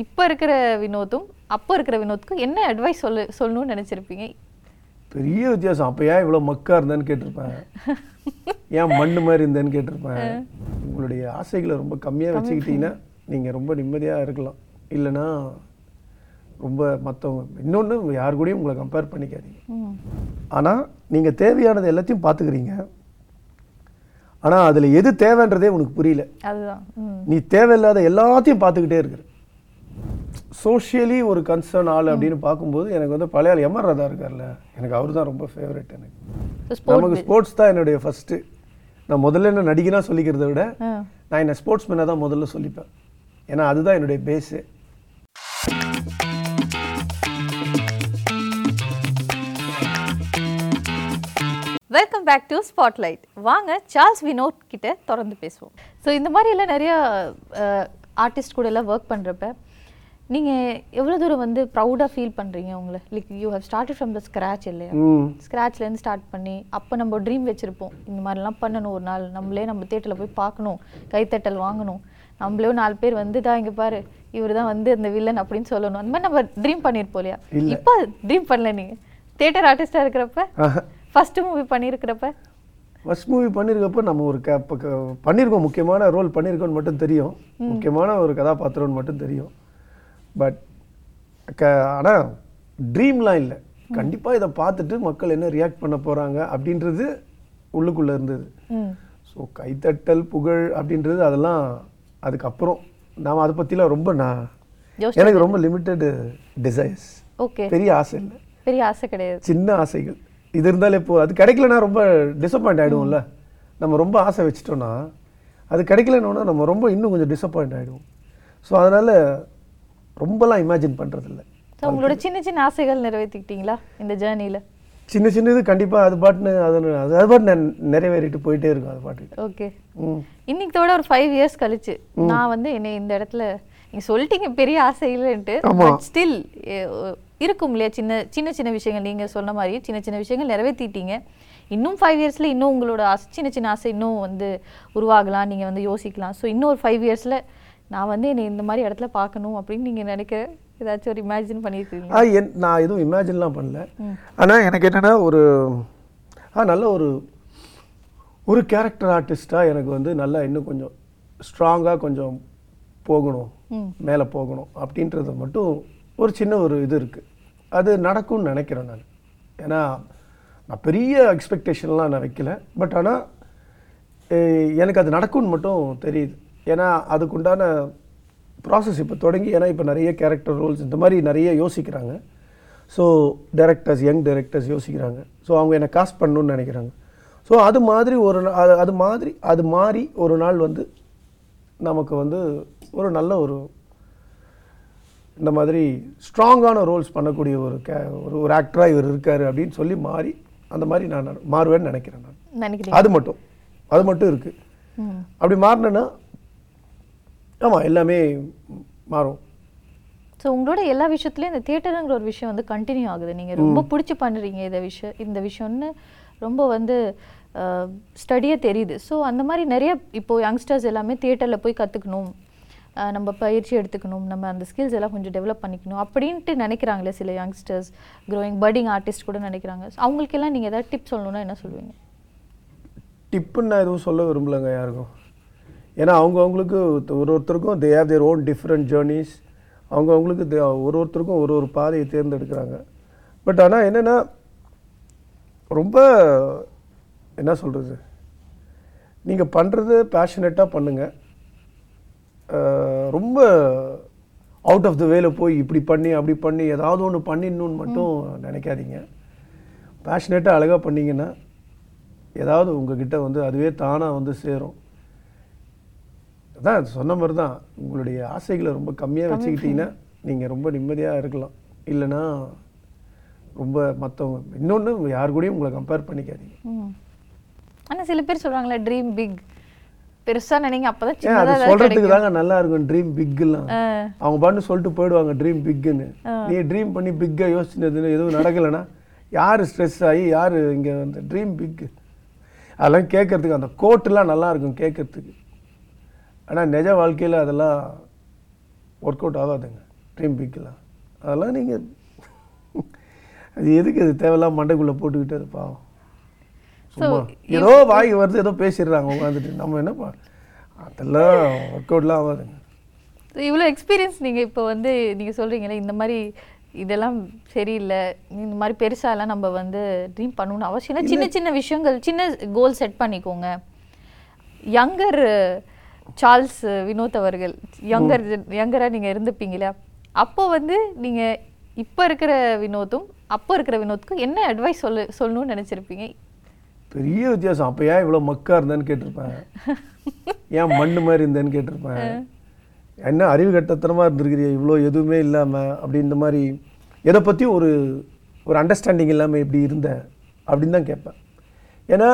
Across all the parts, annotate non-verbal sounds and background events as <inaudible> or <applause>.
இப்போ இருக்கிற வினோத்தும் அப்போ இருக்கிற வினோத்துக்கும் என்ன அட்வைஸ் சொல்ல சொல்லணும்னு நினைச்சிருப்பீங்க? பெரிய வித்தியாசம். அப்போ ஏன் இவ்வளோ மக்கா இருந்தேன்னு கேட்டிருப்பேன். ஏன் மண்ணு மாதிரி இருந்தேன்னு கேட்டிருப்பேன். உங்களுடைய ஆசைகளை ரொம்ப கம்மியாக வச்சுக்கிட்டீங்கன்னா நீங்கள் ரொம்ப நிம்மதியாக இருக்கலாம். இல்லைன்னா ரொம்ப மற்றவங்க இன்னொன்று யார் கூடயும் உங்களை கம்பேர் பண்ணிக்காதீங்க. ஆனால் நீங்கள் தேவையானது எல்லாத்தையும் பார்த்துக்கிறீங்க. ஆனால் அதில் எது தேவைன்றதே உனக்கு புரியல. நீ தேவையில்லாத எல்லாத்தையும் பார்த்துக்கிட்டே இருக்கிற. சோஷியலி ஒரு கன்சர்ன் ஆள் அப்படின்னு பார்க்கும்போது எனக்கு வந்து பழைய ஆள் எம்ஆர் ராதா இருக்கார்ல எனக்கு அவர் தான் ரொம்ப ஃபேவரட் எனக்கு. நமக்கு ஸ்போர்ட்ஸ் தான் என்னுடைய ஃபஸ்ட்டு நான் முதல்ல என்ன நடிகனா சொல்லிக்கிறத விட நான் என்ன ஸ்போர்ட்ஸ் மேனாக தான் முதல்ல சொல்லிப்பேன். ஏன்னா அதுதான் என்னுடைய base welcome back to Spotlight வாங்க சார்ல்ஸ் வினோத் கிட்ட தொடர்ந்து பேசுவோம். ஸோ இந்த மாதிரி எல்லாம் நிறைய ஆர்டிஸ்ட் கூட எல்லாம் ஒர்க் பண்ணுறப்ப நீங்கள் எவ்வளோ தூரம் வந்து ப்ரௌடாக ஃபீல் பண்ணுறீங்க உங்களை? Like you have started from the scratch இல்லையா? ம். ஸ்க்ராட்ச்லேருந்து ஸ்டார்ட் பண்ணி அப்போ நம்ம ட்ரீம் வச்சுருப்போம். இந்த மாதிரிலாம் பண்ணணும் ஒரு நாள். நம்மளே நம்ம தேட்டரில் போய் பார்க்கணும். கைத்தட்டல் வாங்கணும். நம்மளே நாலு பேர் வந்து தான் இங்கே பாரு இவர் தான் வந்து அந்த வில்லன் அப்படின்னு சொல்லணும். அந்த மாதிரி நம்ம ட்ரீம் பண்ணியிருப்போம் இல்லையா? இல்ல. இப்போ ட்ரீம் பண்ணல நீங்கள் தேட்டர் ஆர்டிஸ்டாக இருக்கிறப்ப ஃபஸ்ட்டு மூவி பண்ணியிருக்கிறப்ப ஃபர்ஸ்ட் மூவி பண்ணியிருக்கப்ப நம்ம ஒரு பண்ணியிருக்கோம் முக்கியமான ரோல் பண்ணியிருக்கோன்னு மட்டும் தெரியும். முக்கியமான ஒரு கதாபாத்திரம்னு மட்டும் தெரியும். பட் க ஆனால் ட்ரீம்லாம் இல்லை. கண்டிப்பாக இதை பார்த்துட்டு மக்கள் என்ன ரியாக்ட் பண்ண போகிறாங்க அப்படின்றது உள்ளுக்குள்ளே இருந்தது. ஸோ கைத்தட்டல் புகழ் அப்படின்றது அதெல்லாம் அதுக்கப்புறம். நாம் அதை பற்றிலாம் ரொம்ப நான் எனக்கு ரொம்ப லிமிட்டெட் டிசைர்ஸ் ஓகே பெரிய ஆசை இல்லை. பெரிய ஆசை கிடையாது. சின்ன ஆசைகள். இது இருந்தாலே இப்போ அது கிடைக்கலனா ரொம்ப டிசப்பாயிண்ட் ஆகிடுவோம்ல நம்ம ரொம்ப ஆசை வச்சிட்டோம்னா அது கிடைக்கலன்னா நம்ம ரொம்ப இன்னும் கொஞ்சம் டிசப்பாயிண்ட் ஆகிடுவோம் ஸோ அதனால் ரொம்பலாம் இமேஜின் பண்ணுறதில்ல உங்களோட சின்ன சின்ன ஆசைகள் நிறைவேற்றிக்கிட்டீங்களா இந்த ஜேர்னியில் சின்ன சின்னது கண்டிப்பாக அது பாட்டுன்னு அது அது பாட்டு நான் நிறைவேறிட்டு போயிட்டே இருக்கும் அது பாட்டுக்கு ஓகே இன்னைக்கத்தோட ஒரு ஃபைவ் இயர்ஸ் கழிச்சு நான் வந்து என்னை இந்த இடத்துல நீங்க சொல்லிட்டீங்க பெரிய ஆசை இல்லைன்ட்டு ஸ்டில் இருக்கும் இல்லையா? சின்ன சின்ன சின்ன விஷயங்கள் நீங்க சொன்ன மாதிரி சின்ன சின்ன விஷயங்கள் நிறைவேற்றிட்டீங்க இன்னும் ஃபைவ் இயர்ஸ்ல இன்னும் உங்களோட ஆசை சின்ன சின்ன ஆசை இன்னும் வந்து உருவாகலாம் நீங்க வந்து யோசிக்கலாம். ஸோ இன்னும் ஒரு ஃபைவ் இயர்ஸ்ல நான் வந்து என்னை இந்த மாதிரி இடத்துல பார்க்கணும் அப்படின்னு நீங்க நினைக்கிற ஏதாச்சும் ஒரு இமேஜின் பண்ணியிருக்கீங்க ஆ என் நான் எதுவும் இமேஜின்லாம் பண்ணல. ஆனால் எனக்கு என்னென்னா ஒரு ஆ நல்ல ஒரு ஒரு கேரக்டர் ஆர்டிஸ்ட்டாக எனக்கு வந்து நல்லா இன்னும் கொஞ்சம் ஸ்ட்ராங்காக கொஞ்சம் போகணும் மேலே போகணும் அப்படின்றது மட்டும் ஒரு சின்ன ஒரு இது இருக்குது அது நடக்கும்னு நினைக்கிறேன் நான். ஏன்னா நான் பெரிய எக்ஸ்பெக்டேஷன்லாம் நான் வைக்கல. பட் ஆனால் எனக்கு அது நடக்கும்னு மட்டும் தெரியுது. ஏன்னா அதுக்குண்டான ப்ராசஸ் இப்போ தொடங்கி ஏன்னா இப்போ நிறைய கேரக்டர் ரோல்ஸ் இந்த மாதிரி நிறைய யோசிக்கிறாங்க. ஸோ டைரக்டர்ஸ் யங் டைரக்டர்ஸ் யோசிக்கிறாங்க. ஸோ அவங்க என்னை காஸ்ட் பண்ணணும்னு நினைக்கிறாங்க. ஸோ அது மாதிரி ஒரு அது- அது மாதிரி அது மாறி ஒரு நாள் வந்து நமக்கு வந்து ஒரு நல்ல ஒரு இந்த மாதிரி ஸ்ட்ராங்கான ரோல்ஸ் பண்ணக்கூடிய ஒரு கே ஒரு ஒரு ஆக்டராக இவர் இருக்காரு அப்படின்னு சொல்லி மாறி அந்த மாதிரி நான் மாறுவேன்னு நினைக்கிறேன் நான். அது மட்டும். அது மட்டும் இருக்குது அப்படி மாறினேன்னா ஆமாம் எல்லாமே மாறும். ஸோ உங்களோட எல்லா விஷயத்துலையும் இந்த தியேட்டருங்கிற ஒரு விஷயம் வந்து கண்டினியூ ஆகுது. நீங்கள் ரொம்ப பிடிச்சி பண்ணுறீங்க இந்த விஷயம் இந்த விஷயம்னு ரொம்ப வந்து ஸ்டடியாக தெரியுது. ஸோ அந்த மாதிரி நிறைய இப்போ யங்ஸ்டர்ஸ் எல்லாமே தியேட்டரில் போய் கற்றுக்கணும் நம்ம பயிற்சி எடுத்துக்கணும். நம்ம அந்த ஸ்கில்ஸ் எல்லாம் கொஞ்சம் டெவலப் பண்ணிக்கணும் அப்படின்ட்டு நினைக்கிறாங்களே சில யங்ஸ்டர்ஸ் க்ரோயிங் பட்டிங் ஆர்டிஸ்ட் கூட நினைக்கிறாங்க. அவங்களுக்கெல்லாம் நீங்கள் ஏதாவது டிப்ஸ் சொல்லணும்னா என்ன சொல்லுவீங்க? டிப்புன்னு நான் எதுவும் சொல்ல விரும்பலைங்க யாருக்கும். ஏன்னா அவங்கவுங்களுக்கு ஒரு ஒருத்தருக்கும் they have their own different journeys அவங்கவுங்களுக்கு they- ஒரு ஒருத்தருக்கும் ஒரு ஒரு பாதையை தேர்ந்தெடுக்கிறாங்க. பட் ஆனால் என்னென்னா ரொம்ப என்ன சொல்கிறது நீங்கள் பண்ணுறது பேஷனேட்டாக பண்ணுங்கள் ரொம்ப அவுட் ஆஃப் த வேல போய் இப்படி பண்ணி அப்படி பண்ணி ஏதாவது ஒன்று பண்ணிடணும்னு மட்டும் நினைக்காதீங்க. பேஷனேட்டாக அழகாக பண்ணிங்கன்னா ஏதாவது உங்ககிட்ட வந்து அதுவே தானாக வந்து சேரும். அதான் சொன்ன மாதிரி தான் உங்களுடைய ஆசைகளை ரொம்ப கம்மியாக வச்சுக்கிட்டீங்கன்னா நீங்கள் ரொம்ப நிம்மதியாக இருக்கலாம். இல்லைன்னா ரொம்ப மற்றவங்க இன்னொன்று யார் கூடயும் உங்களை கம்பேர் பண்ணிக்காதீங்க. ஆனால் சில பேர் சொல்கிறாங்களே ட்ரீம் பிக் பெருசாக நினைங்க அப்போ தான் ஏன் அது சின்னதாக சொல்கிறதுக்கு தாங்க நல்லா இருக்கும் ட்ரீம் பிக்குலாம் ஆ. அவங்க பாட்டு சொல்லிட்டு போயிடுவாங்க ட்ரீம் பிக்குன்னு நீ ட்ரீம் பண்ணி பிக்கா யோசிச்சது எதுவும் நடக்கலைன்னா யார் ஸ்ட்ரெஸ் ஆகி யார் இங்கே வந்து ட்ரீம் பிக்கு அதெல்லாம் கேட்கறதுக்கு அந்த கோட்டெலாம் நல்லா இருக்கும் கேட்கறதுக்கு. ஆனால் நிஜ வாழ்க்கையில் அதெல்லாம் ஒர்க் அவுட் ஆகாதுங்க. ட்ரீம் பிக்கெலாம் அதெல்லாம் நீங்கள் அது எதுக்கு அது தேவையில்லாம மண்டைக்குள்ளே போட்டுக்கிட்டு அது பாவம். சும்மா ஏதோ வாய் வருது ஏதோ பேசிடுறாங்க உட்காந்துட்டு நம்ம என்னப்பா அதெல்லாம் ஒர்க் அவுட்லாம் ஆகாதுங்க. இவ்வளோ எக்ஸ்பீரியன்ஸ் நீங்கள் இப்போ வந்து நீங்கள் சொல்கிறீங்களே இந்த மாதிரி இதெல்லாம் சரியில்லை இந்த மாதிரி பெருசாலாம் நம்ம வந்து ட்ரீம் பண்ணணும்னு அவசியம் இல்லை. சின்ன சின்ன விஷயங்கள் சின்ன கோல் செட் பண்ணிக்கோங்க. யங்கர் சார்ல்ஸ் வினோத் அவர்கள் யங்கர் யங்கராக நீங்கள் இருந்துப்பீங்களா அப்போ வந்து நீங்கள் இப்போ இருக்கிற வினோத்தும் அப்போ இருக்கிற வினோத்துக்கும் என்ன அட்வைஸ் சொல்ல சொல்லணும்னு நினச்சிருப்பீங்க? பெரிய வித்தியாசம். அப்போ ஏன் இவ்வளோ மக்கா இருந்தேன்னு கேட்டிருப்பேன். <laughs> ஏன் மண்ணு மாதிரி இருந்தேன்னு கேட்டிருப்பேன். என்ன அறிவு கட்டத்தனமாக இருந்திருக்கிறிய இவ்வளோ எதுவுமே இல்லாமல் அப்படி இந்த மாதிரி. எதை பற்றியும் ஒரு ஒரு அண்டர்ஸ்டாண்டிங் இல்லாமல் இப்படி இருந்த அப்படின்னு தான் கேட்பேன். ஏன்னா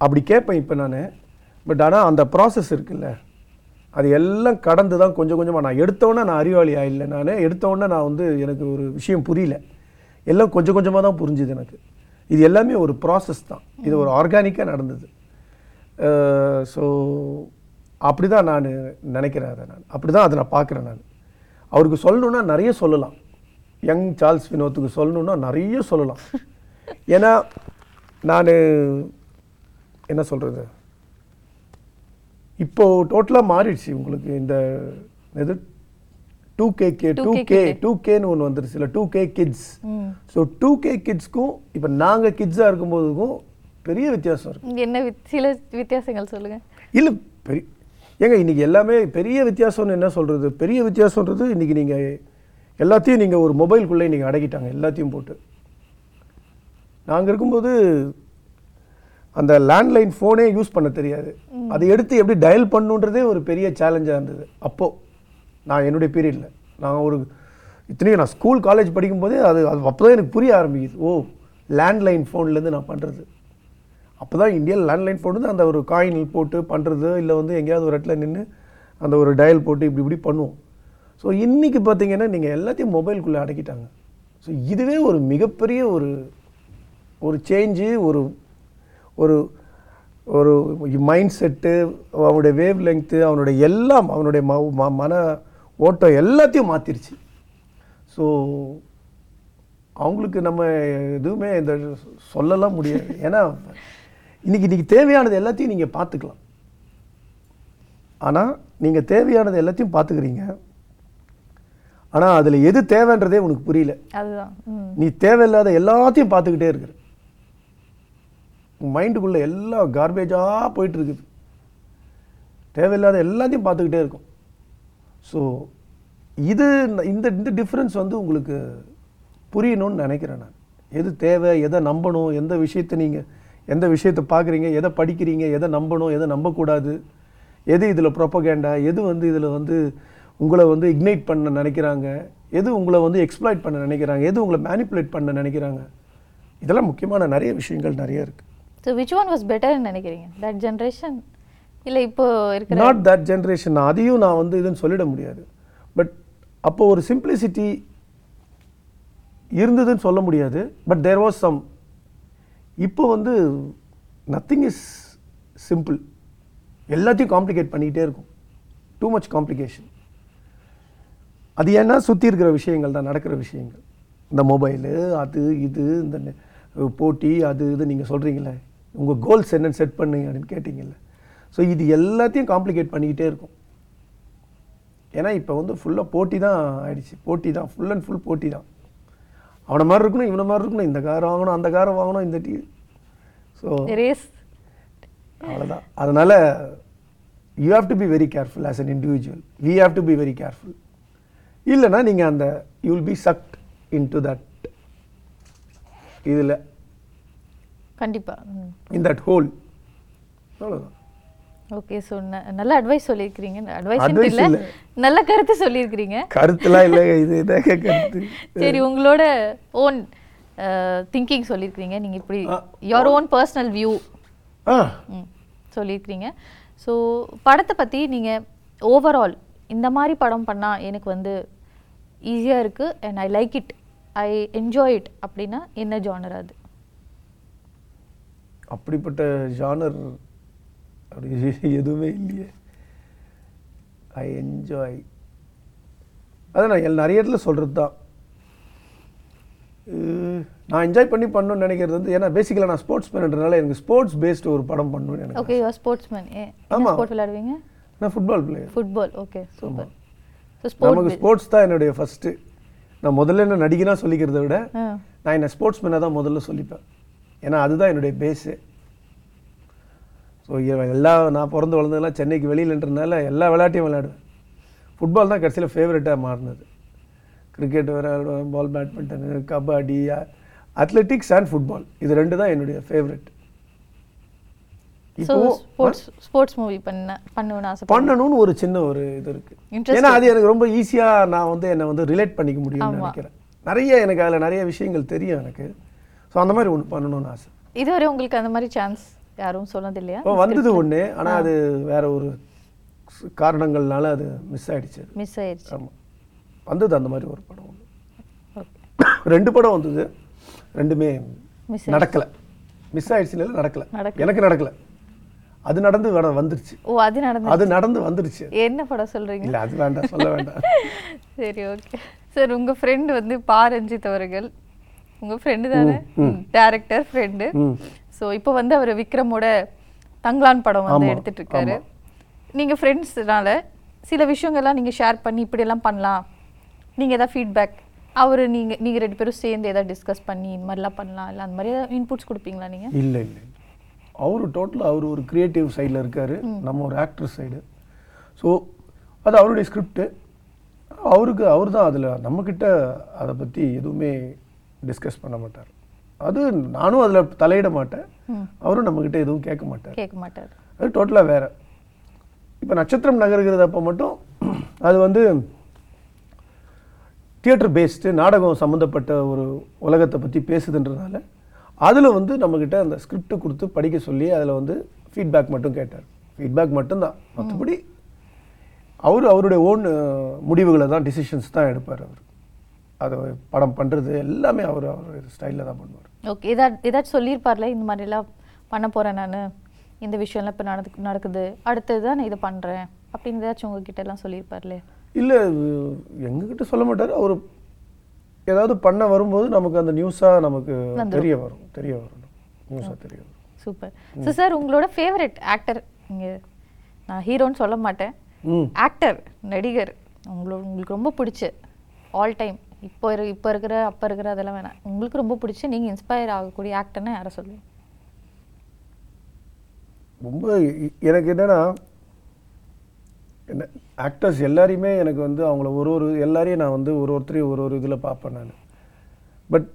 அப்படி கேட்பேன் இப்போ நான். பட் ஆனால் அந்த ப்ராசஸ் இருக்குல்ல. அது எல்லாம் கடந்து தான் கொஞ்சம் கொஞ்சமாக நான் எடுத்தோன்னே நான் அறிவாளி இல்லை நான். எடுத்தோன்னே நான் வந்து எனக்கு ஒரு விஷயம் புரியல. எல்லாம் கொஞ்சம் கொஞ்சமாக தான் புரிஞ்சுது எனக்கு. இது எல்லாமே ஒரு ப்ராசஸ் தான். இது ஒரு ஆர்கானிக்காக நடந்தது. ஸோ அப்படி தான் நான் நினைக்கிறேன் அதை நான். அப்படி தான் அதை நான் பார்க்குறேன் நான். அவருக்கு சொல்லணுன்னா நிறைய சொல்லலாம். யங் சார்ல்ஸ் வினோத்துக்கு சொல்லணுன்னா நிறைய சொல்லலாம். ஏன்னா நான் என்ன சொல்கிறது இப்போ டோட்டலாக மாறிடுச்சு உங்களுக்கு இந்த எது? Two K K two 2K K two கேன்னு ஒன்று வந்துருச்சு இல்லை two K kids so two K கிட்ஸ்க்கும் இப்போ நாங்கள் கிட்ஸாக இருக்கும்போதுக்கும் பெரிய வித்தியாசம் இருக்கு. என்ன சில வித்தியாசங்கள் சொல்லுங்கள் இல்லை பெரிய ஏங்க இன்னைக்கு எல்லாமே பெரிய வித்தியாசம்னு என்ன சொல்கிறது பெரிய வித்தியாசம்ன்றது இன்னைக்கு நீங்கள் எல்லாத்தையும் நீங்கள் ஒரு மொபைலுக்குள்ளே நீங்கள் அடக்கிட்டாங்க எல்லாத்தையும் போட்டு. நாங்கள் இருக்கும்போது அந்த லேண்ட்லைன் ஃபோனே யூஸ் பண்ண தெரியாது. அதை எடுத்து எப்படி டயல் பண்ணுன்றதே ஒரு பெரிய சேலஞ்சாக இருந்தது. அப்போது நான் என்னுடைய பீரியடில் நான் ஒரு இத்தனையும் நான் ஸ்கூல் காலேஜ் படிக்கும்போதே அது அது அப்போ தான் எனக்கு புரிய ஆரம்பிக்குது. ஓ லேண்ட்லைன் ஃபோன்லேருந்து நான் பண்ணுறது அப்போ தான் இந்தியாவில் லேண்ட்லைன் ஃபோன் வந்து அந்த ஒரு காயின் போட்டு பண்ணுறது இல்லை வந்து எங்கேயாவது ஒரு இடத்துல நின்று அந்த ஒரு டயல் போட்டு இப்படி இப்படி பண்ணுவோம். ஸோ இன்றைக்கி பார்த்தீங்கன்னா நீங்கள் எல்லாத்தையும் மொபைலுக்குள்ளே அடக்கிட்டாங்க. ஸோ இதுவே ஒரு மிகப்பெரிய ஒரு ஒரு சேஞ்சு ஒரு ஒரு ஒரு மைண்ட் செட்டு அவனுடைய வேவ் லெங்க்த்து அவனுடைய எல்லாம் அவனுடைய ம மன ஓட்டம் எல்லாத்தையும் மாற்றிருச்சு ஸோ அவங்களுக்கு நம்ம எதுவுமே இந்த சொல்லலாம் முடியாது. <laughs> ஏன்னா இன்னைக்கு இன்னைக்கு தேவையானது எல்லாத்தையும் நீங்கள் பார்த்துக்கலாம். ஆனால் நீங்கள் தேவையானது எல்லாத்தையும் பார்த்துக்கிறீங்க. ஆனால் அதில் எது தேவைன்றதே உனக்கு புரியல. நீ தேவையில்லாத எல்லாத்தையும் பார்த்துக்கிட்டே இருக்கிற. மைண்டுக்குள்ளே எல்லாம் கார்பேஜாக போயிட்டுருக்குது. தேவையில்லாத எல்லாத்தையும் பார்த்துக்கிட்டே இருக்கும். ஸோ இது இந்த இந்த டிஃப்ரென்ஸ் வந்து உங்களுக்கு புரியணும்னு நினைக்கிறேன் நான். எது தேவை எதை நம்பணும் எந்த விஷயத்தை நீங்கள் எந்த விஷயத்தை பார்க்குறீங்க எதை படிக்கிறீங்க எதை நம்பணும் எதை நம்பக்கூடாது எது இதில் ப்ரொப்பகேண்டா எது வந்து இதில் வந்து உங்களை வந்து இக்னைட் பண்ண நினைக்கிறாங்க எது உங்களை வந்து எக்ஸ்ப்ளாய்ட் பண்ண நினைக்கிறாங்க எது உங்களை மேனிப்புலேட் பண்ண நினைக்கிறாங்க. இதெல்லாம் முக்கியமான நிறைய விஷயங்கள் நிறைய இருக்குது ஸோ விச் ஒன் வாஸ் பெட்டர்னு நினைக்கிறீங்க? தட் ஜென்ரேஷன் இல்லை இப்போ இருக்கிற நாட் தட் ஜென்ரேஷன் அதையும் நான் வந்து இதுன்னு சொல்லிட முடியாது. பட் அப்போ ஒரு சிம்பிளிசிட்டி இருந்ததுன்னு சொல்ல முடியாது. பட் தேர் வாஸ் சம் இப்போ வந்து நத்திங் இஸ் சிம்பிள் எல்லாத்தையும் காம்ப்ளிகேட் பண்ணிக்கிட்டே இருக்கும். டூ மச் காம்ப்ளிகேஷன் அது ஏன்னா சுற்றி இருக்கிற விஷயங்கள் தான் நடக்கிற விஷயங்கள். இந்த மொபைலு அது இது இந்த போட்டி அது இது நீங்கள் சொல்கிறீங்களே உங்கள் கோல்ஸ் என்னன்னு செட் பண்ணுங்க அப்படின்னு கேட்டிங்கல்ல. ஸோ இது எல்லாத்தையும் காம்ப்ளிகேட் பண்ணிக்கிட்டே இருக்கும். ஏன்னா இப்போ வந்து ஃபுல்லாக போட்டி தான் ஆயிடுச்சு. போட்டி தான். ஃபுல் அண்ட் ஃபுல் போட்டி தான். அவனை மாதிரி இருக்கணும் இவனை மாதிரி இருக்கணும். இந்த கார் வாங்கணும் அந்த காரை வாங்கணும் இந்த டீ ஸோ ரேஸ் அவ்வளோதான் அதனால் you have to be very careful as an individual we have to be very careful இல்லைன்னா நீங்கள் அந்த you will be sucked in to that இதில் கண்டிப்பா. ம். இன் தட் ஹோல் அவ்வளோதான் ஓகே ஸோ நல்ல அட்வைஸ் சொல்லியிருக்கிறீங்க. அட்வைஸ் இல்லை. நல்ல கருத்து சொல்லியிருக்கிறீங்க. கருத்துலாம் இல்லை இது கருத்து? சரி உங்களோட ஓன் திங்கிங் சொல்லியிருக்கிறீங்க. நீங்க இப்படி யோர் ஓன் பர்சனல் வியூ சொல்லியிருக்கிறீங்க. ஸோ படத்தை பற்றி நீங்கள் ஓவரால் இந்த மாதிரி படம் பண்ணால் எனக்கு வந்து ஈஸியாக இருக்குது and I like it I enjoy it அப்படின்னா என்ன ஜானர் அது? அப்படிப்பட்ட ஜானர் அப்படி எதுவுமே இல்லையே. ஐ என்ஜாய் அதை நான் நிறைய இடத்துல சொல்கிறது தான். நான் என்ஜாய் பண்ணி பண்ணணும்னு நினைக்கிறது வந்து ஏன்னா பேசிக்கலாக நான் ஸ்போர்ட்ஸ் மேன்றனால எனக்கு ஸ்போர்ட்ஸ் பேஸ்டு ஒரு படம் பண்ணணும்னு எனக்கு ஓகே யூஆர் ஸ்போர்ட்ஸ்மேன் ஏ ஆமா. ஸ்போர்ட் விளையாடுவீங்க? நான் football player football okay super நமக்கு ஸ்போர்ட்ஸ் தான் என்னுடைய ஃபஸ்ட்டு நான் முதல்ல என்ன நடிகனா சொல்லிக்கிறத விட நான் என்ன ஸ்போர்ட்ஸ்மேனாக தான் முதல்ல சொல்லிப்பேன். ஏன்னா அதுதான் என்னுடைய பேஸு ஸோ எல்லா நான் பிறந்து வளர்ந்ததெல்லாம் சென்னைக்கு வெளியிலன்றதுனால எல்லா விளையாட்டையும் விளையாடுவேன். ஃபுட்பால் தான் கடைசியில் ஃபேவரட்டாக மாறினது. கிரிக்கெட் விளையாடுவேன் ball badminton kabaddi athletics and football இது ரெண்டு தான் என்னுடைய ஃபேவரட் பண்ணணும்னு ஒரு சின்ன ஒரு இது இருக்கு. ஏன்னா அது எனக்கு ரொம்ப ஈஸியா நான் வந்து என்னை வந்து ரிலேட் பண்ணிக்க முடியும்னு நினைக்கிறேன். நிறைய எனக்கு அதுல நிறைய விஷயங்கள் தெரியும் எனக்கு. ஸோ அந்த மாதிரி ஒன்று பண்ணணும்னு ஆசை. இதுவரை உங்களுக்கு அந்த மாதிரி சான்ஸ் யாரும் சொன்னது இல்லையா வந்தது ஒன்று ஆனா அது வேற ஒரு காரணங்கள்னால அது மிஸ் ஆயிடுச்சு. மிஸ் ஆயிடுச்சு. ஆமா. வந்தது அந்த மாதிரி ஒரு படம் ரெண்டு படம் வந்தது. ரெண்டுமே மிஸ் நடக்கல. மிஸ் ஆயிடுச்சு இல்லை நடக்கல. எனக்கு நடக்கல. அது நடந்து வந்துருச்சு. ஓ அது நடந்து அது நடந்து வந்துருச்சு. என்ன படம் சொல்றீங்க? இல்ல அது வேண்டாம். சொல்ல வேண்டாம். <laughs> சரி ஓகே சார் உங்க ஃப்ரெண்ட் வந்து பா ரஞ்சித் அவர்கள். உங்க ஃப்ரெண்டு தானே? டேரக்டர் ஃப்ரெண்டு ஸோ இப்போ வந்து அவர் விக்ரமோட தங்கலான் படம் வந்து எடுத்துட்டு இருக்காரு நீங்க ஃப்ரெண்ட்ஸ்னால சில விஷயங்கள்லாம் நீங்க ஷேர் பண்ணி இப்படி எல்லாம் பண்ணலாம். நீங்க ஏதாவது ஃபீட்பேக் அவர் நீங்க நீங்க ரெண்டு பேரும் சேர்ந்து ஏதாவது டிஸ்கஸ் பண்ணி இந்த மாதிரிலாம் பண்ணலாம். இல்லை அந்த மாதிரி ஏதாவது இன்புட்ஸ் கொடுப்பீங்களா நீங்க? இல்லை இல்லை. அவர் டோட்டலாக அவர் ஒரு கிரியேட்டிவ் சைடில் இருக்கார். நம்ம ஒரு ஆக்டர் சைடு ஸோ அது அவருடைய ஸ்கிரிப்டு அவருக்கு அவர் தான் அதில் நம்மக்கிட்ட அதை பற்றி எதுவுமே டிஸ்கஸ் பண்ண மாட்டார். அது நானும் அதில் தலையிட மாட்டேன். அவரும் நம்மக்கிட்ட எதுவும் கேட்க மாட்டார். கேட்க மாட்டார். அது டோட்டலாக வேற. இப்போ நட்சத்திரம் நகருகிறது அப்போ மட்டும் அது வந்து தியேட்டர் பேஸ்டு நாடகம் சம்மந்தப்பட்ட ஒரு உலகத்தை பற்றி பேசுதுன்றதுனால அதில் வந்து நம்மக்கிட்ட அந்த ஸ்கிரிப்ட் கொடுத்து படிக்க சொல்லி அதில் வந்து ஃபீட்பேக் மட்டும் கேட்டார். ஃபீட்பேக் மட்டும்தான். மற்றபடி அவர் அவருடைய ஓன் முடிவுகளை தான் டிசிஷன்ஸ் தான் எடுப்பார் அவர். அதை படம் பண்ணுறது எல்லாமே அவர் அவர் ஸ்டைலில் தான் பண்ணுவார். ஓகே ஏதாச்சும் ஏதாச்சும் சொல்லியிருப்பார்ல இந்த மாதிரிலாம் பண்ண போகிறேன் நான் இந்த விஷயம்லாம் இப்போ நடக்கு நடக்குது அடுத்தது தான் நான் இதை பண்ணுறேன் அப்படின்னு ஏதாச்சும் உங்ககிட்ட எல்லாம் சொல்லியிருப்பார்ல? இல்லை எங்ககிட்ட சொல்ல மாட்டார் அவர் ஏதாவது பண்ண வரும்போது நமக்கு அந்த நியூஸாக நமக்கு தெரிய வரும் தெரிய வரும். நியூஸாக தெரிய வரும். சூப்பர் ஸோ சார் உங்களோட ஃபேவரட் ஆக்டர் இங்கே நான் ஹீரோன்னு சொல்ல மாட்டேன். ஆக்டர் நடிகர் உங்களோட உங்களுக்கு ரொம்ப பிடிச்ச ஆல் டைம் இப்போ இரு இப்போ இருக்கிற அப்போ இருக்கிற அதெல்லாம் வேணாம். உங்களுக்கு ரொம்ப பிடிச்ச நீங்கள் இன்ஸ்பயர் ஆகக்கூடிய ஆக்டர்னா யாரை சொல்லுவீங்க? ரொம்ப எனக்கு என்னன்னா என்ன ஆக்டர்ஸ் எல்லாரையுமே எனக்கு வந்து அவங்கள ஒரு ஒரு எல்லாரையும் நான் வந்து ஒரு ஒருத்தரையும் ஒரு ஒரு இதில் பார்ப்பேன் நான். பட்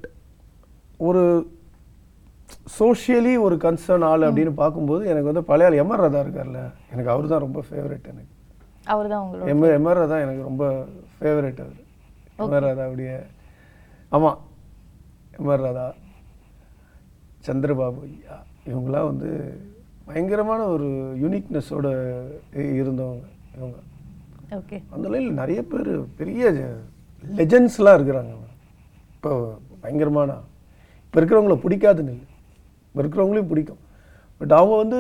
ஒரு சோஷியலி ஒரு கன்சர்ன் ஆள் அப்படின்னு பார்க்கும்போது எனக்கு வந்து பழைய ஆள் எம்ஆர் ராதா இருக்கார்ல. எனக்கு அவர் தான் ரொம்ப ஃபேவரட் எனக்கு. அவர் தான் எம் எம்ஆர் ராதா எனக்கு ரொம்ப ஃபேவரட் அவர். எம்ஆர் ராதாவுடைய ஆமாம் எம்ஆர் ராதா சந்திரபாபு ஐயா இவங்களாம் வந்து பயங்கரமான ஒரு யூனிக்னஸோட இருந்தவங்க இவங்க. ஓகே அந்த லைனில் நிறைய பேர் பெரிய லெஜண்ட்ஸ்லாம் இருக்கிறாங்க இப்போ பயங்கரமான இப்போ இருக்கிறவங்கள பிடிக்காதுன்னு இல்லை. இப்போ இருக்கிறவங்களையும் பிடிக்கும். பட் அவங்க வந்து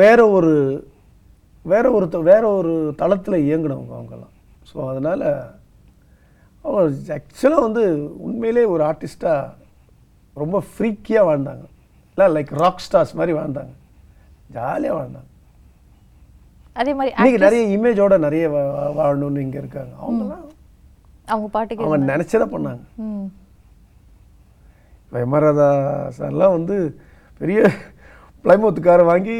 வேற ஒரு வேற ஒரு வேற ஒரு தளத்தில் இயங்கினவங்க அவங்கெல்லாம். ஸோ அதனால் ஆக்சுவலாக வந்து உண்மையிலே ஒரு ஆர்டிஸ்ட்டாக ரொம்ப ஃப்ரீக்கியாக வாழ்ந்தாங்க. இல்லை லைக் ராக் ஸ்டார்ஸ் மாதிரி வாழ்ந்தாங்க. ஜாலியாக வாழ்ந்தாங்க. அதே மாதிரி இன்னைக்கு நிறைய இமேஜோட நிறைய வாழணும்னு இங்கே இருக்காங்க. அவங்கெல்லாம் அவங்க பாட்டுக்கு அவங்க நினச்சதை பண்ணாங்க. இப்போ எமராதா சார்லாம் வந்து பெரிய பிளைமூத் காரை வாங்கி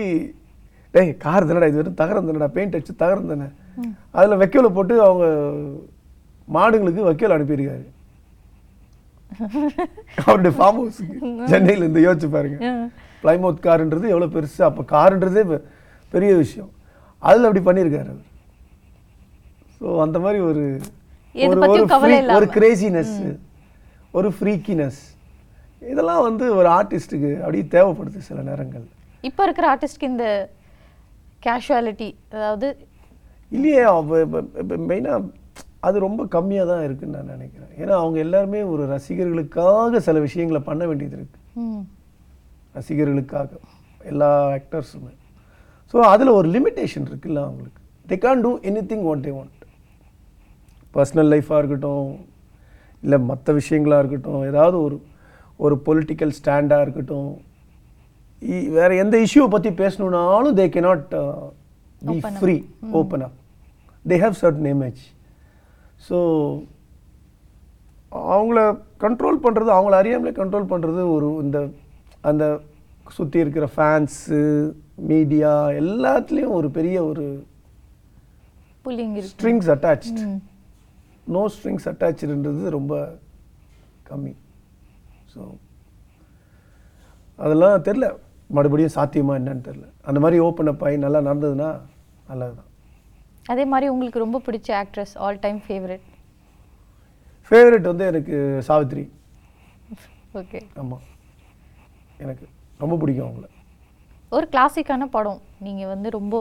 டேய் கார் தானடா இது வெறும் தகரம் தானடா பெயிண்ட் அடிச்சு தகரம் தானே. அதில் வைக்கோலை போட்டு அவங்க மாடுங்களுக்கு வைக்கோல் அனுப்பியிருக்காரு. அவருடைய ஃபார்ம் ஹவுஸுக்கு <laughs> சென்னையில் இருந்து யோசிச்சு பாருங்க. பிளைமவுத் காருன்றது எவ்வளோ பெருசு? அப்போ காருன்றதே பெரிய விஷயம். அதில் அப்படி பண்ணியிருக்காரு அவர். ஸோ அந்த மாதிரி ஒரு ஒரு-. கிரேசினஸ் ஒரு ஃப்ரீக்கினஸ் இதெல்லாம் வந்து ஒரு ஆர்டிஸ்ட்டுக்கு அப்படியே தேவைப்படுது சில நேரங்கள் இப்போ இருக்கிற ஆர்டிஸ்ட்க்கு இந்த கேஷுவாலிட்டி அதாவது இல்லையே மெயினாக அது ரொம்ப கம்மியாக தான் இருக்குன்னு நான் நினைக்கிறேன். ஏன்னா அவங்க எல்லாருமே ஒரு ரசிகர்களுக்காக சில விஷயங்களை பண்ண வேண்டியது இருக்கு. ம். ரசிகர்களுக்காக எல்லா ஆக்டர்ஸுமே ஸோ அதில் ஒரு லிமிட்டேஷன் இருக்குல்ல அவங்களுக்கு. They can do anything what they want personal லைஃபாக இருக்கட்டும் இல்லை மற்ற விஷயங்களாக இருக்கட்டும் ஏதாவது ஒரு ஒரு பொலிட்டிக்கல் ஸ்டாண்டாக இருக்கட்டும் இ- வேற எந்த இஷ்யூவை பற்றி பேசணுன்னாலும் they cannot be Open up. Free open up they have certain image so அவங்கள கண்ட்ரோல் பண்ணுறது அவங்கள அறியாமலே கண்ட்ரோல் பண்ணுறது ஒரு இந்த அந்த சுற்றி இருக்கிற ஃபேன்ஸு மீடியா எல்லாத்துலேயும் ஒரு பெரிய ஒரு ஸ்ட்ரிங்ஸ் அட்டாச்ட். நோ ஸ்ட்ரிங்ஸ் அட்டாச்சுன்றது ரொம்ப கம்மி. ஸோ அதெல்லாம் தெரில மறுபடியும் சாத்தியமா என்னன்னு தெரில அந்த மாதிரி ஓப்பன் அப் ஆகி நல்லா நடந்ததுன்னா நல்லது தான் அதே மாதிரி உங்களுக்கு ரொம்ப பிடிச்ச actress all time favourite favourite வந்து எனக்கு சாவித்ரி. ஓகே ஆமாம் எனக்கு ரொம்ப பிடிக்கும் அவங்கள. ஒரு கிளாசிக்கான படம். நீங்கள் வந்து ரொம்ப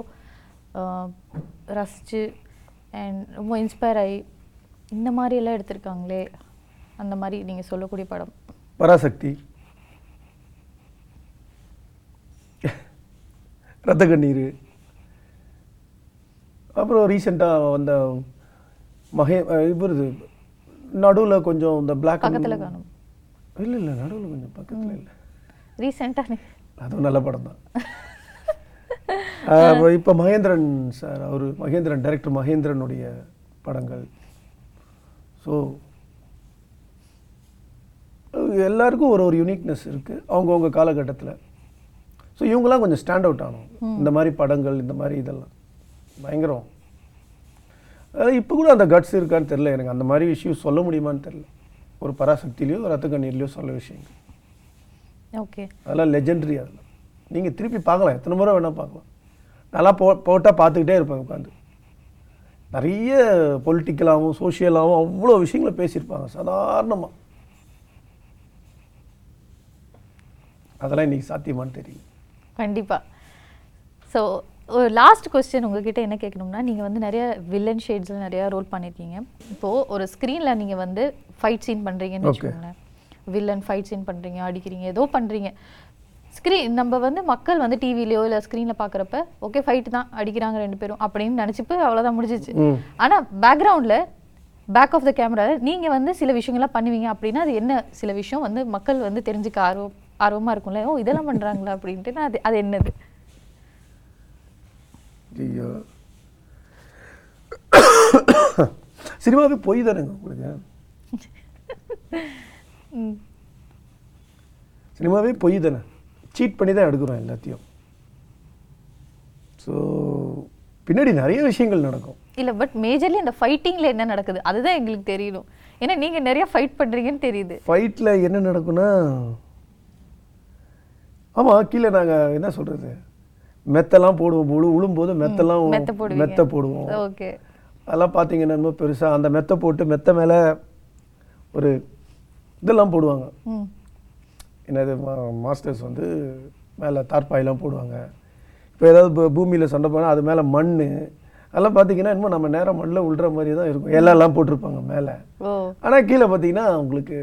ரசிச்சு அண்ட் ரொம்ப இன்ஸ்பயர் ஆகி இந்த மாதிரி எல்லாம் எடுத்திருக்காங்களே அந்த மாதிரி நீங்கள் சொல்லக்கூடிய படம். பராசக்தி. ரத்த கண்ணீர் அப்புறம் ரீசெண்டாக வந்த மகே இவர் நடுவில் கொஞ்சம் இந்த பிளாக் பக்கத்தில் காணும். இல்லை இல்லை நடுவில் கொஞ்சம் பக்கத்தில் இல்லை. ரீசெண்டாக அதுவும் நல்ல படம் தான். இப்போ மகேந்திரன் சார் அவர் மகேந்திரன் டைரக்டர் மகேந்திரனுடைய படங்கள். ஸோ எல்லாருக்கும் ஒரு ஒரு யூனிக்னஸ் இருக்குது அவங்கவுங்க காலகட்டத்தில். ஸோ இவங்கெல்லாம் கொஞ்சம் ஸ்டாண்ட் அவுட் ஆகணும் இந்த மாதிரி படங்கள் இந்த மாதிரி இதெல்லாம். பயங்கரம். இப்போ கூட அந்த கட்ஸ் இருக்கான்னு தெரில எனக்கு. அந்த மாதிரி விஷயம் சொல்ல முடியுமான்னு தெரில ஒரு பராசக்திலையோ ரத்த கண்ணீர்லையோ சொல்ல விஷயங்கள். ஓகே. அதெல்லாம் லெஜெண்டரி அதெல்லாம். நீங்கள் திருப்பி பார்க்கலாம். எத்தனை முறை வேணால் பார்க்கலாம். நல்லா போ போட்டால் பார்த்துக்கிட்டே இருப்பேன் உட்காந்து நிறைய பொலிட்டிக்கலாகவும் சோஷியலாகவும் அவ்வளோ விஷயங்களை பேசியிருப்பாங்க. சாதாரணமாக அதெல்லாம் இன்னைக்கு சாத்தியமான்னு தெரியல. கண்டிப்பாக ஸோ ஒரு லாஸ்ட் கொஸ்டின் உங்ககிட்ட என்ன கேட்கணும்னா நீங்கள் வந்து நிறைய வில்லன் ஷேட்ஸில் நிறைய ரோல் பண்ணியிருக்கீங்க இப்போது ஒரு ஸ்க்ரீனில் நீங்கள் வந்து ஃபைட் சீன் பண்ணுறீங்கன்னு. வச்சுக்கோங்களேன். வில்லன் ஃபைட் சீன் பண்ணுறீங்க அடிக்கிறீங்க ஏதோ பண்ணுறீங்க ஸ்க்ரீன் நம்ம வந்து மக்கள் வந்து டிவிலையோ இல்லை ஸ்க்ரீனில் பார்க்குறப்ப ஓகே ஃபைட் தான் அடிக்கிறாங்க ரெண்டு பேரும் அப்படின்னு நினச்சிப்பு அவ்வளோதான் முடிஞ்சிச்சு. ஆனால் பேக்ரவுண்டில் பேக் ஆஃப் த கேமராவில் நீங்கள் வந்து சில விஷயங்கள்லாம் பண்ணுவீங்க அப்படின்னா அது என்ன சில விஷயம் வந்து மக்கள் வந்து தெரிஞ்சுக்க ஆர்வம் ஆர்வமாக இருக்கும்ல ஓ இதெல்லாம் பண்ணுறாங்களா அப்படின்ட்டு அது அது என்னது? ஐயோ. சினிமாவே பொய் தானேங்க உங்களுக்கு. சினிமாவே பொய் தானே? சீட் பண்ணி தான் எடுக்கிறோம் எல்லாத்தையும். ஸோ பின்னாடி நிறைய விஷயங்கள் நடக்கும். இல்ல பட் மேஜர்லி அந்த ஃபைட்டிங்ல என்ன நடக்குது? அதுதான் எங்களுக்கு தெரியணும். ஏன்னா நீங்க நிறைய ஃபைட் பண்றீங்கன்னு தெரியுது. ஃபைட்டில் என்ன நடக்கும்னா ஆமாம் கீழே நாங்கள் என்ன சொல்கிறது மெத்தெல்லாம் போடுவோம். உழு உழும்போது மெத்தெல்லாம் மெத்த போடுவோம். ஓகே. அதெல்லாம் பார்த்தீங்கன்னா ரொம்ப பெருசாக அந்த மெத்தை போட்டு மெத்த மேலே ஒரு இதெல்லாம் போடுவாங்க. ம். என்னது மாஸ்டர்ஸ் வந்து மேலே தார்பாயெல்லாம் போடுவாங்க. இப்போ ஏதாவது பூமியில சண்டை போனால் அது மேலே மண் அதெல்லாம் பார்த்தீங்கன்னா இன்னும் நம்ம நேரம் மண்ணில் விழுற மாதிரி தான் இருக்கும். எல்லாம் போட்டிருப்பாங்க மேலே. ஆனால் கீழே பார்த்தீங்கன்னா உங்களுக்கு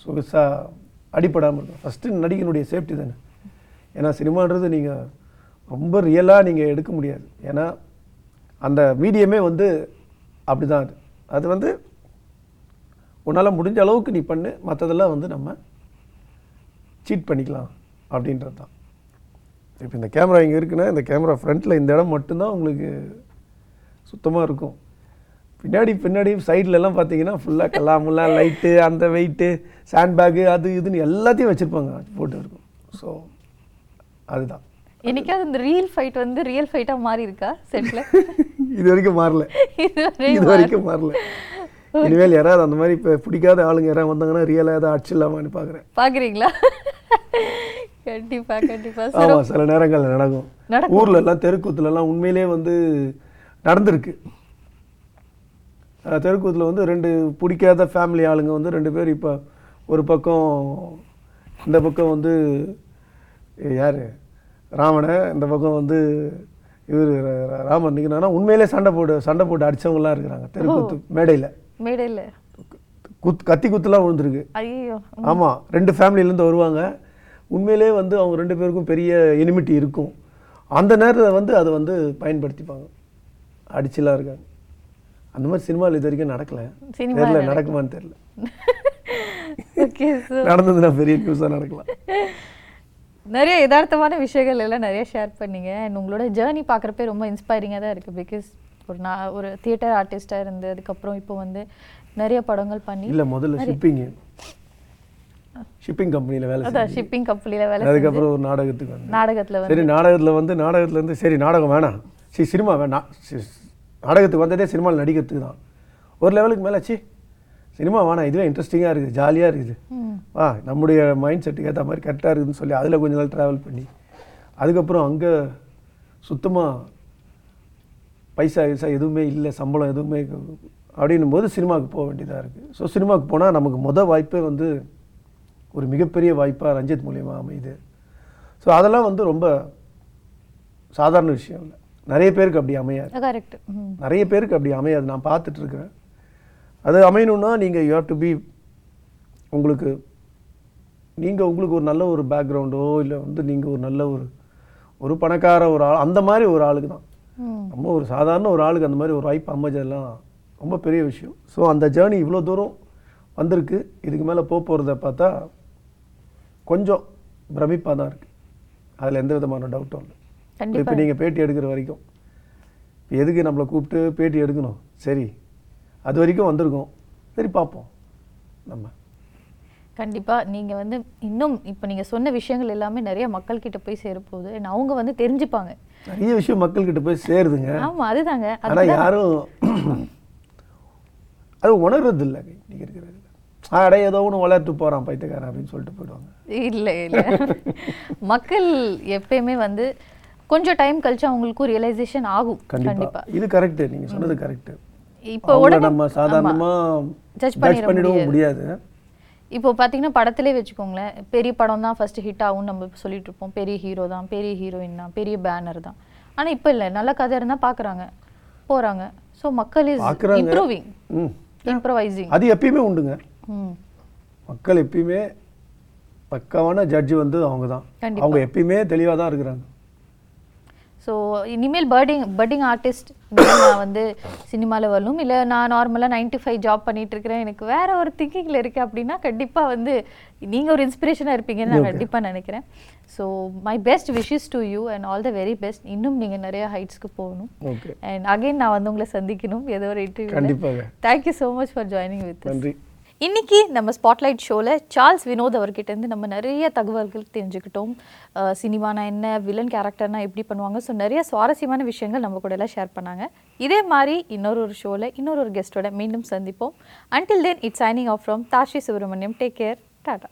சொகுசாக அடிப்படாமல் இருக்கும். ஃபஸ்ட்டு நடிகனுடைய சேஃப்டி தானே. ஏன்னா சினிமான்றது நீங்கள் ரொம்ப ரியலாக நீங்கள் எடுக்க முடியாது. ஏன்னா அந்த மீடியமே வந்து அப்படி தான் அது. அது வந்து உன்னால் முடிஞ்ச அளவுக்கு நீ பண்ணு மற்றதெல்லாம் வந்து நம்ம சீட் பண்ணிக்கலாம் அப்படின்றது தான் இப்போ இந்த கேமரா இங்கே இருக்குன்னா இந்த கேமரா ஃப்ரண்ட்டில் இந்த இடம் மட்டும்தான் உங்களுக்கு சுத்தமாக இருக்கும். பின்னாடி பின்னாடி சைட்லலாம் பார்த்தீங்கன்னா ஃபுல்லாக கல்லாமுல்லா லைட்டு அந்த வெயிட்டு சாண்ட் பேக்கு அது இதுன்னு எல்லாத்தையும் வச்சுருப்பாங்க போட்டு இருக்கும். ஸோ அதுதான். என்னைக்காவது இந்த ரியல் ஃபைட் வந்து ரியல் ஃபைட்டா மாறி இருக்கா செட்ல இது வரைக்கும் மாறல. இது வரைக்கும் மாறல. இனிமேல் யாராவது அந்த மாதிரி இப்போ பிடிக்காத ஆளுங்க யாராவது வந்தாங்கன்னா ரியலாக ஏதாவது அடிச்சிடலாமான்னு பார்க்குறேன். பாக்குறீங்களா கண்டிப்பா கண்டிப்பா. சரி ஆமாம் சில நேரங்கள்ல நடக்கும். ஊர்ல எல்லாம் தெருக்கூத்துல எல்லாம் உண்மையிலே வந்து நடந்திருக்கு. தெருக்கூத்துல வந்து ரெண்டு பிடிக்காத ஃபேமிலி ஆளுங்க வந்து ரெண்டு பேர் இப்போ ஒரு பக்கம் இந்த பக்கம் வந்து யாரு? ராமனை இந்த பக்கம் வந்து இவர் ராமன் நிற்கிறாங்கன்னா உண்மையிலே சண்டை போட்டு சண்டை போட்டு அடிச்சவங்கலாம் இருக்கிறாங்க தெருக்கூத்து மேடையில். மேடையில. குத் கத்தி குத்துலாம் விழுந்திருக்கு. ஐயோ ஆமாம் ரெண்டு ஃபேமிலியிலேருந்து வருவாங்க. உண்மையிலே வந்து அவங்க ரெண்டு பேருக்கும் பெரிய எனிமிட்டி இருக்கும். அந்த நேரத்தில் வந்து அதை வந்து பயன்படுத்திப்பாங்க. அடிச்சுலாம் இருக்காங்க. அந்த மாதிரி சினிமாவில் இது வரைக்கும் நடக்கல. தெரியல நடக்குமான்னு தெரியல. <laughs> நடந்ததுன்னா பெரிய நியூஸாக நடக்கலாம். <laughs> நிறைய யதார்த்தமான விஷயங்கள் எல்லாம் நிறைய ஷேர் பண்ணீங்க. அண்ட் உங்களோட ஜேர்னி பார்க்குறப்ப ரொம்ப இன்ஸ்பைரிங்காக தான் இருக்குது பிகாஸ் ஒரு நான் ஒரு தியேட்டர் ஆர்டிஸ்டாக இருந்து அதுக்கப்புறம் இப்போ வந்து நிறைய படங்கள் பண்ணி இல்லை முதல்ல ஷிப்பிங்கு ஷிப்பிங் கம்பெனியில் வேலை அதான் ஷிப்பிங் கம்பெனியில் வேலை அதுக்கப்புறம் ஒரு நாடகத்துக்கு வந்தேன். நாடகத்தில் வந்து சரி நாடகத்தில் வந்து நாடகத்துல இருந்து சரி நாடகம் வேணாம். சரி சினிமா வேணாம். நாடகத்துக்கு வந்ததே சினிமாவில் நடிக்கிறதுக்கு தான். ஒரு லெவலுக்கு மேலே சி சினிமா வேணாம் இதுவே இன்ட்ரெஸ்டிங்காக இருக்குது ஜாலியாக இருக்குது. வா நம்முடைய மைண்ட் செட்டுக்கு ஏற்ற மாதிரி கரெக்டாக இருக்குதுன்னு சொல்லி அதில் கொஞ்ச நாள் ட்ராவல் பண்ணி அதுக்கப்புறம் அங்கே சுத்தமாக பைசா கிசா எதுவுமே இல்லை சம்பளம் எதுவுமே அப்படின்னும் போது சினிமாவுக்கு போக வேண்டியதாக இருக்குது ஸோ சினிமாவுக்கு போனால் நமக்கு முத வாய்ப்பே வந்து ஒரு மிகப்பெரிய வாய்ப்பாக ரஞ்சித் மூலியமா அமையுது. ஸோ அதெல்லாம் வந்து ரொம்ப சாதாரண விஷயம் இல்லை. நிறைய பேருக்கு அப்படி அமையாது. நிறைய பேருக்கு அப்படி அமையாது. நான் பார்த்துட்டு இருக்கிறேன். அது அமையணும்னா நீங்கள் யூ ஹேவ் டு பி உங்களுக்கு நீங்கள் உங்களுக்கு ஒரு நல்ல ஒரு பேக்ரவுண்டோ இல்லை வந்து நீங்கள் ஒரு நல்ல ஒரு ஒரு பணக்கார ஒரு ஆள் அந்த மாதிரி ஒரு ஆளுக்கு தான். நம்ம ஒரு சாதாரண ஒரு ஆளுக்கு அந்த மாதிரி ஒரு வாய்ப்பு அமைஞ்சதெல்லாம் ரொம்ப பெரிய விஷயம். ஸோ அந்த ஜேர்னி இவ்வளோ தூரம் வந்திருக்கு. இதுக்கு மேலே போக போகிறத பார்த்தா கொஞ்சம் பிரமிப்பாக தான் இருக்குது அதில் எந்த விதமான டவுட்டும் இல்லை. இப்போ நீங்கள் பேட்டி எடுக்கிற வரைக்கும் இப்போ எதுக்கு நம்மளை கூப்பிட்டு பேட்டி எடுக்கணும்? சரி அது வரைக்கும் வந்திருக்கோம். சரி பார்ப்போம். நம்ம. கண்டிப்பா நீங்க வந்து இன்னும் இப்போ நீங்க சொன்ன விஷயங்கள் எல்லாமே நிறைய மக்கள் கிட்ட போய் சேரப்போகுது அவங்க வந்து தெரிஞ்சுப்பாங்க. நிறைய விஷயம் மக்கள்கிட்ட போய் சேருதுங்க. ஆமா அதுதாங்க. அது- ஆனால் யாரும் அது உணர்றது இல்லை இன்னைக்கு இருக்கிறது அட ஏதோ ஒன்று வளர்த்து போகிறான் பைத்தியக்காரன் அப்படின்னு சொல்லிட்டு போயிடுவாங்க. இல்ல இல்ல. மக்கள் எப்பயுமே வந்து கொஞ்சம் டைம் கழிச்சு அவங்களுக்கும் ரியலைசேஷன் ஆகும். கண்டிப்பா. கண்டிப்பாக இது கரெக்டு நீங்கள் சொன்னது கரெக்டு இப்போ நம்ம Judge ஜட்ஜ் பண்ணிட பண்ணிடவும் முடியாது. இப்போ பார்த்தீங்கன்னா படத்திலே வச்சுக்கோங்களேன் பெரிய படம் தான் ஃபர்ஸ்ட் ஹிட் ஆகும்னு நம்ம சொல்லிட்டு இருப்போம். பெரிய ஹீரோ தான் பெரிய ஹீரோயின் தான் பெரிய பேனர் தான். ஆனா இப்போ இல்லை. நல்ல கதை இருந்தால் பார்க்குறாங்க போறாங்க. ஸோ மக்கள் இஸ். இம்ப்ரூவிங் இம்ப்ரவைசிங் அது எப்பயுமே உண்டுங்க. மக்கள் எப்பயுமே பக்காவான ஜட்ஜ் வந்து அவங்க தான். அவங்க எப்பயுமே தெளிவாக தான் இருக்கிறாங்க. ஸோ இனிமேல் பர்டிங் பர்டிங் ஆர்டிஸ்ட் நான் வந்து சினிமாவில் வரணும். இல்லை நான் நார்மலாக நைன்டி ஃபைவ் ஜாப் பண்ணிட்டு இருக்கிறேன். எனக்கு வேற ஒரு திங்கிங்கில் இருக்கு அப்படின்னா கண்டிப்பாக வந்து நீங்கள் ஒரு இன்ஸ்பிரேஷனாக இருப்பீங்கன்னு நான் கண்டிப்பாக நினைக்கிறேன். So my best wishes to you and all the very best இன்னும் நீங்கள் நிறைய ஹைட்ஸ்க்கு போகணும். அண்ட் அகைன் நான் வந்து உங்களை சந்திக்கணும். ஏதோ ஒரு இன்டர்வியூ கண்டிப்பாக. Thank you so much for joining with நன்றி. இன்னைக்கு நம்ம ஸ்பாட்லைட் ஷோவில் சார்ல்ஸ் வினோத் அவர்கிட்டேருந்து நம்ம நிறைய தகவல்கள் தெரிஞ்சுக்கிட்டோம். சினிமானா என்ன வில்லன் கேரக்டர்னா எப்படி பண்ணுவாங்க? ஸோ நிறைய சுவாரஸ்யமான விஷயங்கள் நம்ம கூட எல்லாம் ஷேர் பண்ணாங்க. இதே மாதிரி இன்னொரு ஒரு ஷோவில் இன்னொரு ஒரு கெஸ்ட்டோட மீண்டும் சந்திப்போம். Until then it's signing off from Tashi Subramaniam take care Tata